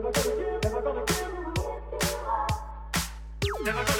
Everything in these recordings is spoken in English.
Never gonna give, never gonna give. Never gonna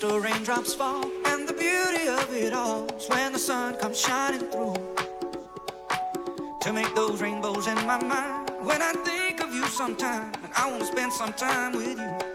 The raindrops fall. And the beauty of it all is when the sun comes shining through. To make those rainbows in my mind. When I think of you sometime, I wanna spend some time with you.